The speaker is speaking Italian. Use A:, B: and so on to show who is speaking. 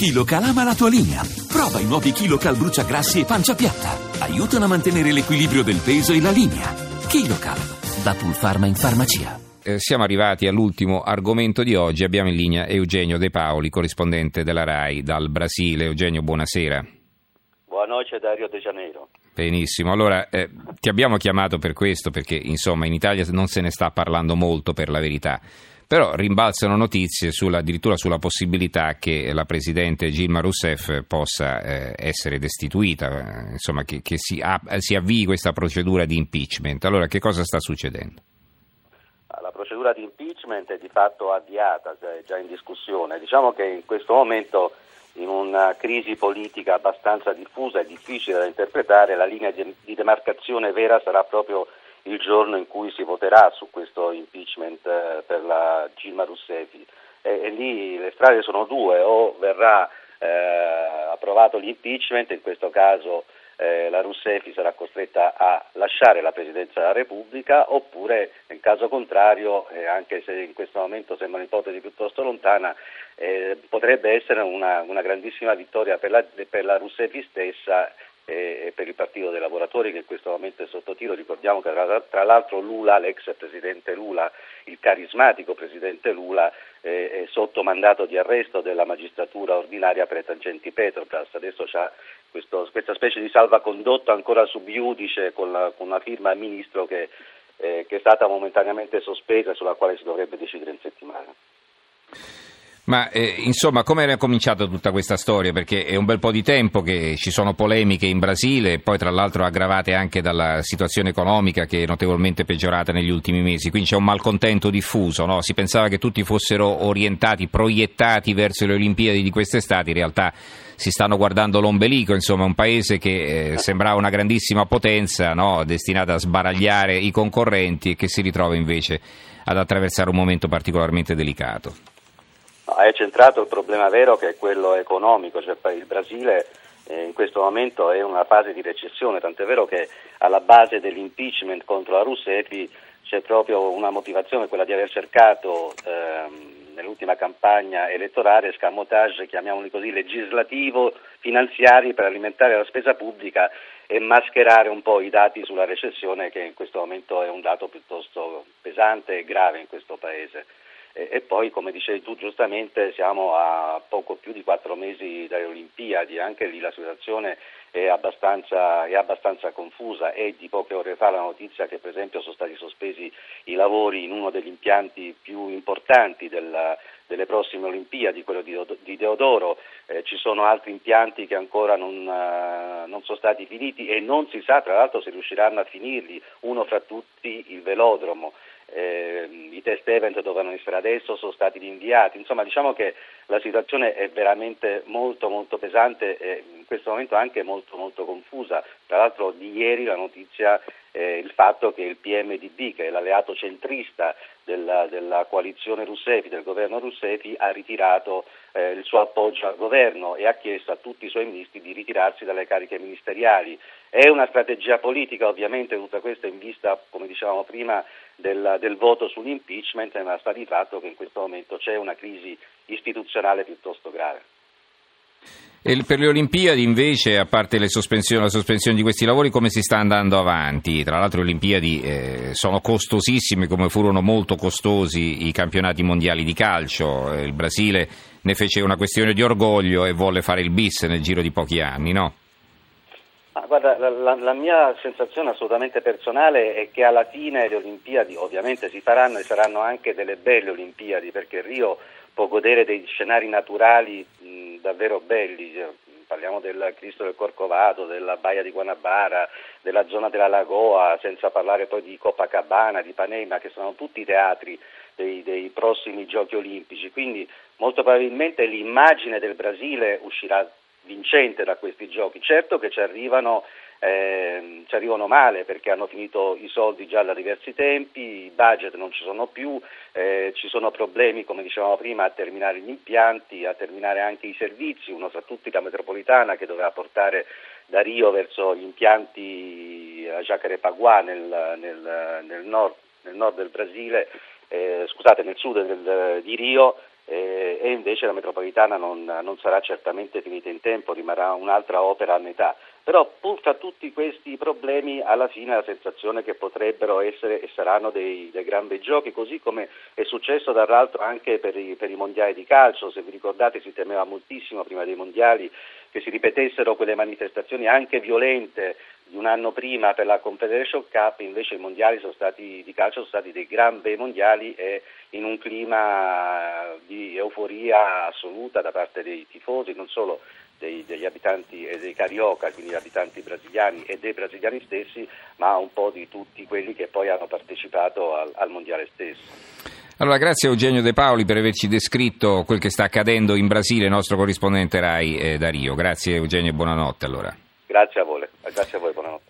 A: KiloCal ama la tua linea. Prova i nuovi KiloCal bruciagrassi e pancia piatta. Aiutano a mantenere l'equilibrio del peso e la linea. KiloCal, da Pulpharma in farmacia.
B: Eh, siamo arrivati all'ultimo argomento di oggi. Abbiamo in linea Eugenio De Paoli, corrispondente della RAI dal Brasile. Eugenio, buonasera.
C: Buonanotte da Rio de Janeiro.
B: Benissimo, allora eh, ti abbiamo chiamato per questo perché insomma in Italia non se ne sta parlando molto per la verità, però rimbalzano notizie sulla, addirittura sulla possibilità che la Presidente Gilma Rousseff possa eh, essere destituita, eh, insomma che, che si, a, si avvii questa procedura di impeachment. Allora che cosa sta succedendo?
C: La procedura di impeachment è di fatto avviata, è già in discussione. Diciamo che in questo momento in una crisi politica abbastanza diffusa e difficile da interpretare, la linea di demarcazione vera sarà proprio il giorno in cui si voterà su questo impeachment eh, per la Gilma Rousseff. E, e lì le strade sono due, o verrà eh, approvato l'impeachment, in questo caso eh, la Rousseff sarà costretta a lasciare la Presidenza della Repubblica, oppure in caso contrario, eh, anche se in questo momento sembra un'ipotesi piuttosto lontana, eh, potrebbe essere una, una, grandissima vittoria per la, per la Rousseff stessa e per il Partito dei Lavoratori che in questo momento è sotto tiro. Ricordiamo che tra, tra l'altro Lula, l'ex presidente Lula, il carismatico presidente Lula, eh, è sotto mandato di arresto della magistratura ordinaria per tangenti Petrobras. Adesso c'è questo, questa specie di salvacondotto ancora subiudice con, con una firma al ministro che, eh, che è stata momentaneamente sospesa e sulla quale si dovrebbe decidere in settimana.
B: Ma eh, insomma, come era cominciata tutta questa storia? Perché è un bel po' di tempo che ci sono polemiche in Brasile, poi tra l'altro aggravate anche dalla situazione economica che è notevolmente peggiorata negli ultimi mesi, quindi c'è un malcontento diffuso, no? si pensava che tutti fossero orientati, proiettati verso le Olimpiadi di quest'estate, in realtà si stanno guardando l'ombelico, insomma un paese che eh, sembrava una grandissima potenza, no? destinata a sbaragliare i concorrenti e che si ritrova invece ad attraversare un momento particolarmente delicato.
C: Hai centrato il problema vero che è quello economico, cioè il Brasile eh, in questo momento è in una fase di recessione, tant'è vero che alla base dell'impeachment contro la Russetti c'è proprio una motivazione, quella di aver cercato ehm, nell'ultima campagna elettorale scamotage, chiamiamoli così, legislativo, finanziari per alimentare la spesa pubblica e mascherare un po' i dati sulla recessione che in questo momento è un dato piuttosto pesante e grave in questo Paese. E, poi, come dicevi tu giustamente, siamo a poco più di quattro mesi dalle Olimpiadi, anche lì la situazione è abbastanza, è abbastanza confusa. È di poche ore fa la notizia che per esempio sono stati sospesi i lavori in uno degli impianti più importanti della, delle prossime Olimpiadi, quello di, di Deodoro. Eh, ci sono altri impianti che ancora non, uh, non, sono stati finiti e non si sa tra l'altro se riusciranno a finirli, uno fra tutti il velodromo eh, i test event dovevano essere adesso, sono stati rinviati, insomma diciamo che la situazione è veramente molto molto pesante e in questo momento anche molto molto confusa, tra l'altro di ieri la notizia eh, il fatto che il PMDB, che è l'alleato centrista della, della coalizione Russefi, del governo Russefi, ha ritirato eh, il suo appoggio al governo e ha chiesto a tutti i suoi ministri di ritirarsi dalle cariche ministeriali. È una strategia politica, ovviamente tutta questa in vista, come dicevamo prima, del, del voto sull'impeachment, ma sta di fatto che in questo momento c'è una crisi istituzionale piuttosto grave.
B: E per le Olimpiadi invece, a parte la sospensione di questi lavori, come si sta andando avanti? Tra l'altro le Olimpiadi eh, sono costosissime come furono molto costosi i campionati mondiali di calcio. Il Brasile ne fece una questione di orgoglio e volle fare il bis nel giro di pochi anni, no?
C: Ah, guarda, la, la, mia sensazione assolutamente personale è che alla fine le Olimpiadi ovviamente si faranno e saranno anche delle belle Olimpiadi perché Rio può godere dei scenari naturali davvero belli, cioè, parliamo del Cristo del Corcovado, della Baia di Guanabara, della zona della Lagoa, senza parlare poi di Copacabana, di Panema, che sono tutti teatri dei, dei prossimi giochi olimpici. Quindi molto probabilmente l'immagine del Brasile uscirà vincente da questi giochi. Certo che ci arrivano eh, ci arrivano male perché hanno finito i soldi già da diversi tempi, i budget non ci sono più, eh, ci sono problemi, come dicevamo prima, a terminare gli impianti, a terminare anche i servizi, uno tra tutti la metropolitana che doveva portare da Rio verso gli impianti a Jacarepaguá nel, nel, nel, nord, nel nord del Brasile, eh, scusate, nel sud del, di Rio eh, e invece la metropolitana non, non, sarà certamente finita in tempo, rimarrà un'altra opera a metà. Però pur fra tutti questi problemi alla fine la sensazione che potrebbero essere e saranno dei, dei gran bei giochi, così come è successo dall'altro anche per i, per i mondiali di calcio, se vi ricordate si temeva moltissimo prima dei mondiali che si ripetessero quelle manifestazioni anche violente di un anno prima per la Confederation Cup, invece i mondiali stati, di calcio sono stati dei gran bei mondiali e in un clima di euforia assoluta da parte dei tifosi, non solo dei, degli abitanti e dei carioca, quindi gli abitanti brasiliani e dei brasiliani stessi, ma un po' di tutti quelli che poi hanno partecipato al, al mondiale stesso.
B: Allora, grazie Eugenio De Paoli per averci descritto quel che sta accadendo in Brasile, nostro corrispondente RAI eh, da Rio. Grazie Eugenio e buonanotte allora.
C: Grazie a voi, grazie a voi buonanotte.